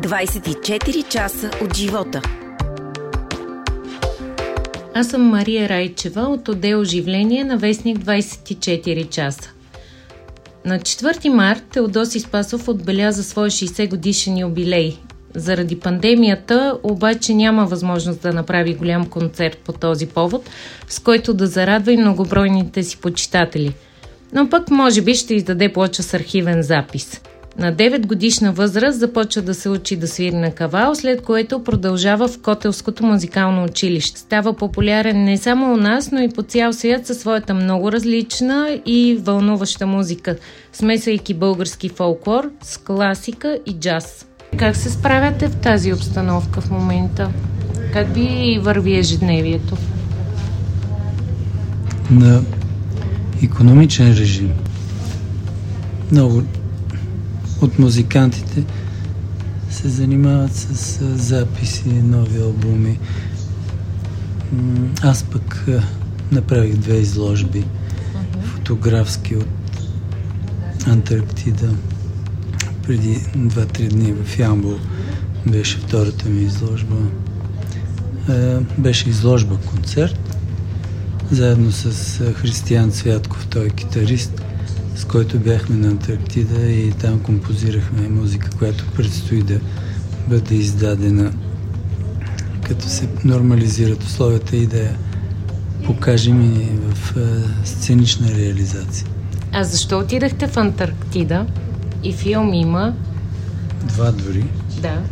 24 часа от живота. Аз съм Мария Райчева от отдел Оживление на Вестник 24 часа. На 4 март Теодоси Спасов отбеляза свой 60 годишен юбилей. Заради пандемията обаче няма възможност да направи голям концерт по този повод, с който да зарадва и многобройните си почитатели. Но пък може би ще издаде плоча с архивен запис – на 9 годишна възраст започва да се учи да свири на кавал, след което продължава в Котелското музикално училище. Става популярен не само у нас, но и по цял свят със своята много различна и вълнуваща музика, смесвайки български фолклор с класика и джаз. Как се справяте в тази обстановка в момента? Как ви върви ежедневието? На економичен режим. Много от музикантите се занимават с записи, нови албуми. Аз пък направих две изложби фотографски от Антарктида. Преди 2-3 дни в Ямбол беше втората ми изложба. Беше изложба концерт заедно с Християн Цвятков, той е китарист с който бяхме на Антарктида и там композирахме музика, която предстои да бъде издадена, като се нормализират условията и да я покажем и в сценична реализация. А защо отидахте в Антарктида? И филм има. Два дори. Да.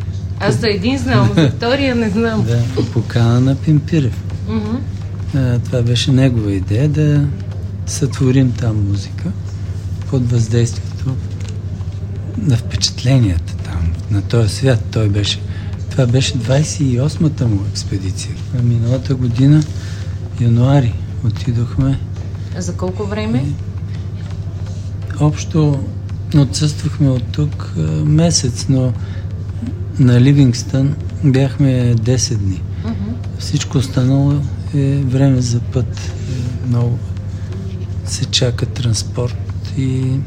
Аз за един знам, за втория не знам. Да, покана на Пимпирев. Uh-huh. Това беше негова идея да сътворим там музика под въздействието на впечатленията там, на този свят. Той беше. Това беше 28-та му експедиция. А миналата година, януари, отидохме. А за колко време? И, общо отсъствахме от тук месец, но на Ливингстън бяхме 10 дни. Uh-huh. Всичко останало е време за път. Е, много се чака транспорт и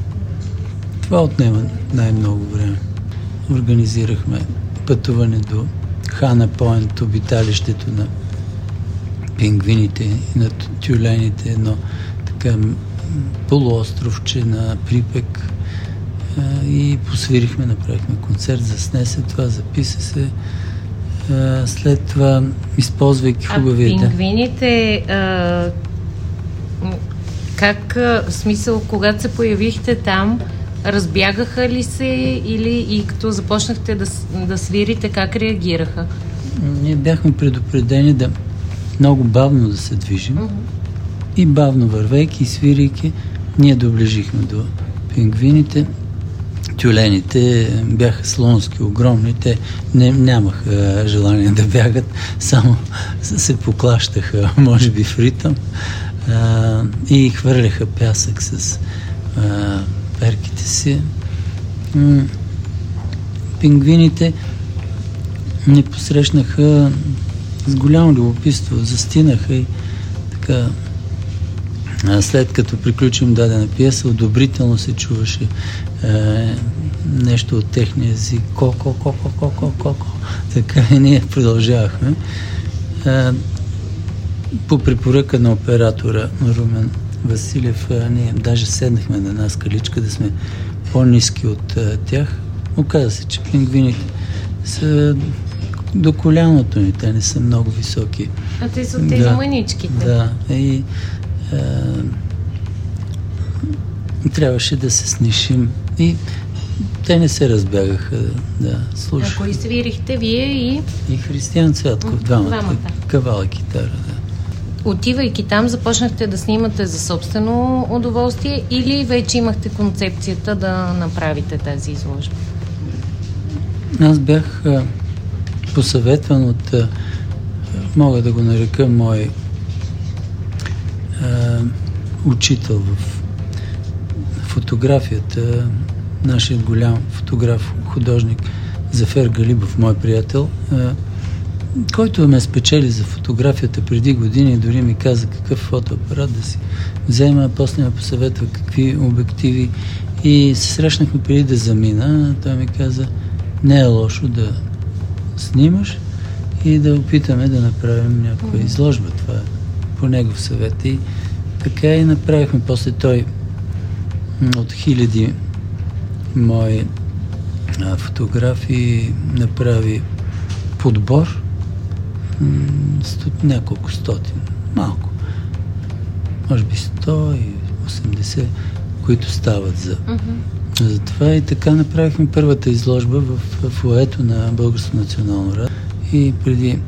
това отнема най-много време. Организирахме пътуване до Хана Пойнт, обиталището на пингвините и на тюлените, едно така полуостровче на Припек и посвирихме, направихме концерт, засне се това, записа се. След това, използвайки хубавите... А пингвините как, в смисъл, когато се появихте там, разбягаха ли се или и като започнахте да, да свирите, как реагираха? Ние бяхме предупредени да много бавно да се движим uh-huh. и бавно вървейки и свирейки, ние доближихме до пингвините. Тюлените бяха слонски, огромни. Те не, нямаха желание да бягат, само се поклащаха, може би, в ритъм и хвърляха пясък с а, перките си. Пингвините ни посрещнаха с голямо любопитство, застинаха и така след като приключим дадена пиеса, одобрително се чуваше е, нещо от техния език. Ко-ко, ко-ко, ко-ко, ко-ко. Така и ние продължавахме. Е, по препоръка на оператора Румен Василев, ние даже седнахме на една скаличка да сме по-низки от а, тях. Оказа се, че пингвините са до коляното ни, те не са много високи. А те са тези да, маничките. Да, и а, трябваше да се снишим и те не се разбягаха да слушат. Ако свирихте вие и... И Християн Цвятков, двамата. двамата. Кавала китара, да отивайки там, започнахте да снимате за собствено удоволствие или вече имахте концепцията да направите тази изложба? Аз бях посъветван от, мога да го нарека, мой учител в фотографията, нашият голям фотограф, художник Зафер Галибов, мой приятел, а, който ме спечели за фотографията преди години, дори ми каза какъв фотоапарат да си взема, после ме посъветва какви обективи и се срещнахме преди да замина. Той ми каза, не е лошо да снимаш и да опитаме да направим някаква изложба. Това е по негов съвет. И така и направихме. После той от хиляди мои фотографии направи подбор сто, няколко стотин, малко. Може би 180, които стават за, uh-huh. за това. И така направихме първата изложба в, фуето на Българско национално радио. И преди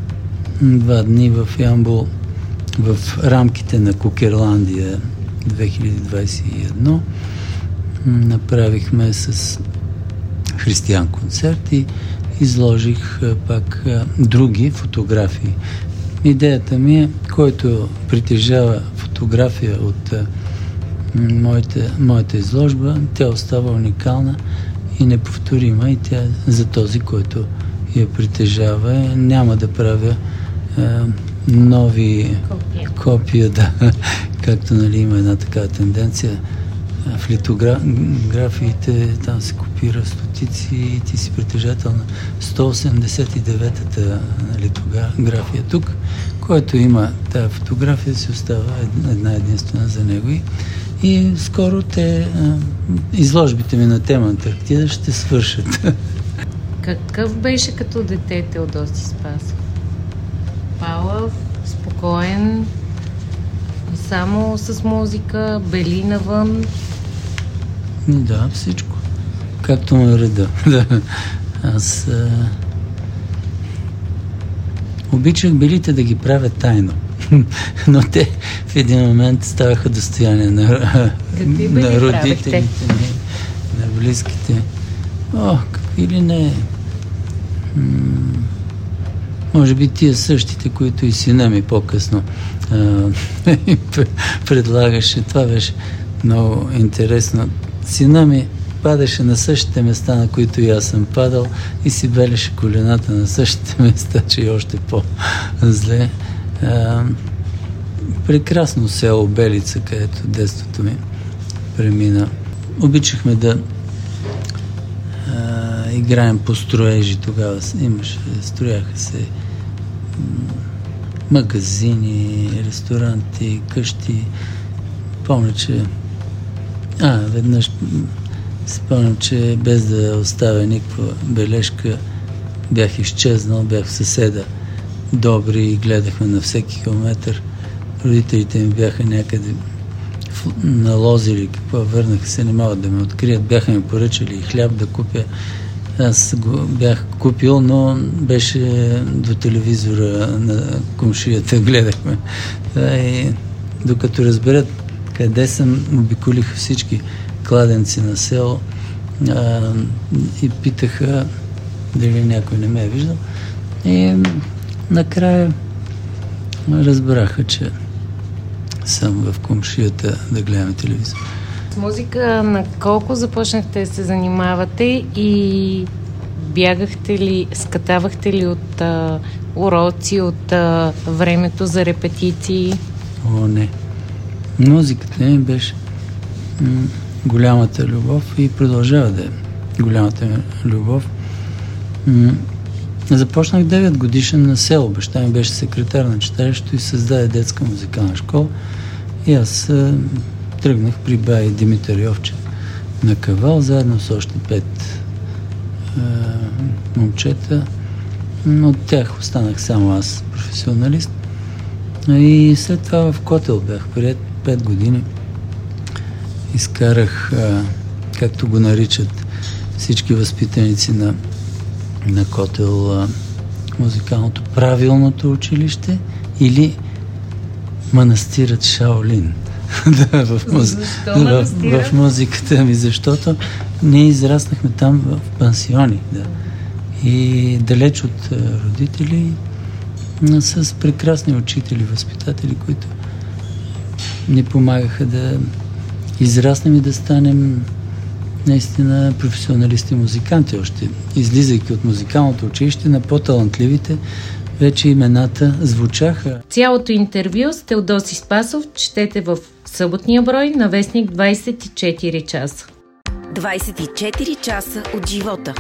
два дни в Ямбол в рамките на Кукерландия 2021 направихме с християн концерт и изложих пак други фотографии. Идеята ми е, който притежава фотография от моята, моята изложба, тя остава уникална и неповторима и тя за този, който я притежава. Няма да правя нови копия, копия да, както нали, има една такава тенденция в литографиите там се копира стотици и ти си притежател на 189-та литография тук, който има тази фотография, си остава една единствена за него и, и скоро те изложбите ми на тема Антарктида ще свършат. Какъв беше като дете Теодоси Спасов? Палав, спокоен, само с музика, бели навън. Да, всичко. Както му е реда. Аз а... обичах белите да ги правя тайно. Но те в един момент ставаха достояние на, на родителите ми, на близките. О, какви ли не. М- може би тия същите, които и сина ми по-късно предлагаше. Това беше много интересно. Сина ми падаше на същите места, на които и аз съм падал и си белеше колената на същите места, че и още по-зле. Прекрасно село Белица, където детството ми премина. Обичахме да а, играем по строежи тогава. Имаше, строяха се магазини, ресторанти, къщи. Помня, че... А, веднъж спомням, че без да оставя никаква бележка, бях изчезнал, бях в съседа добри и гледахме на всеки километър. Родителите ми бяха някъде налозили какво, върнаха се, не могат да ме открият. Бяха ми поръчали хляб да купя аз го бях купил, но беше до телевизора на комшията, гледахме. И докато разберат къде съм, обиколиха всички кладенци на село а, и питаха дали някой не ме е виждал. И накрая разбраха, че съм в комшията да гледаме телевизор. С музика на колко започнахте да се занимавате и бягахте ли, скатавахте ли от а, уроци, от а, времето за репетиции? О, не. Музиката ми беше голямата любов и продължава да е голямата ми любов. Започнах 9 годишен на село. Баща ми беше секретар на читалището и създаде детска музикална школа. И аз тръгнах при бай Димитър Йовчев на Кавал, заедно с още пет а, момчета. От тях останах само аз, професионалист. И след това в Котел бях прият 5 години. Изкарах, а, както го наричат всички възпитаници на, на Котел, а, музикалното правилното училище или манастирът Шаолин. да, в, муз... в, в, в музиката ми, защото ние израснахме там в пансиони. Да. И далеч от родители, с прекрасни учители, възпитатели, които ни помагаха да израснем и да станем наистина професионалисти музиканти още. Излизайки от музикалното училище на по-талантливите, вече имената звучаха. Цялото интервю с Теодоси Спасов четете в съботния брой на вестник 24 часа. 24 часа от живота.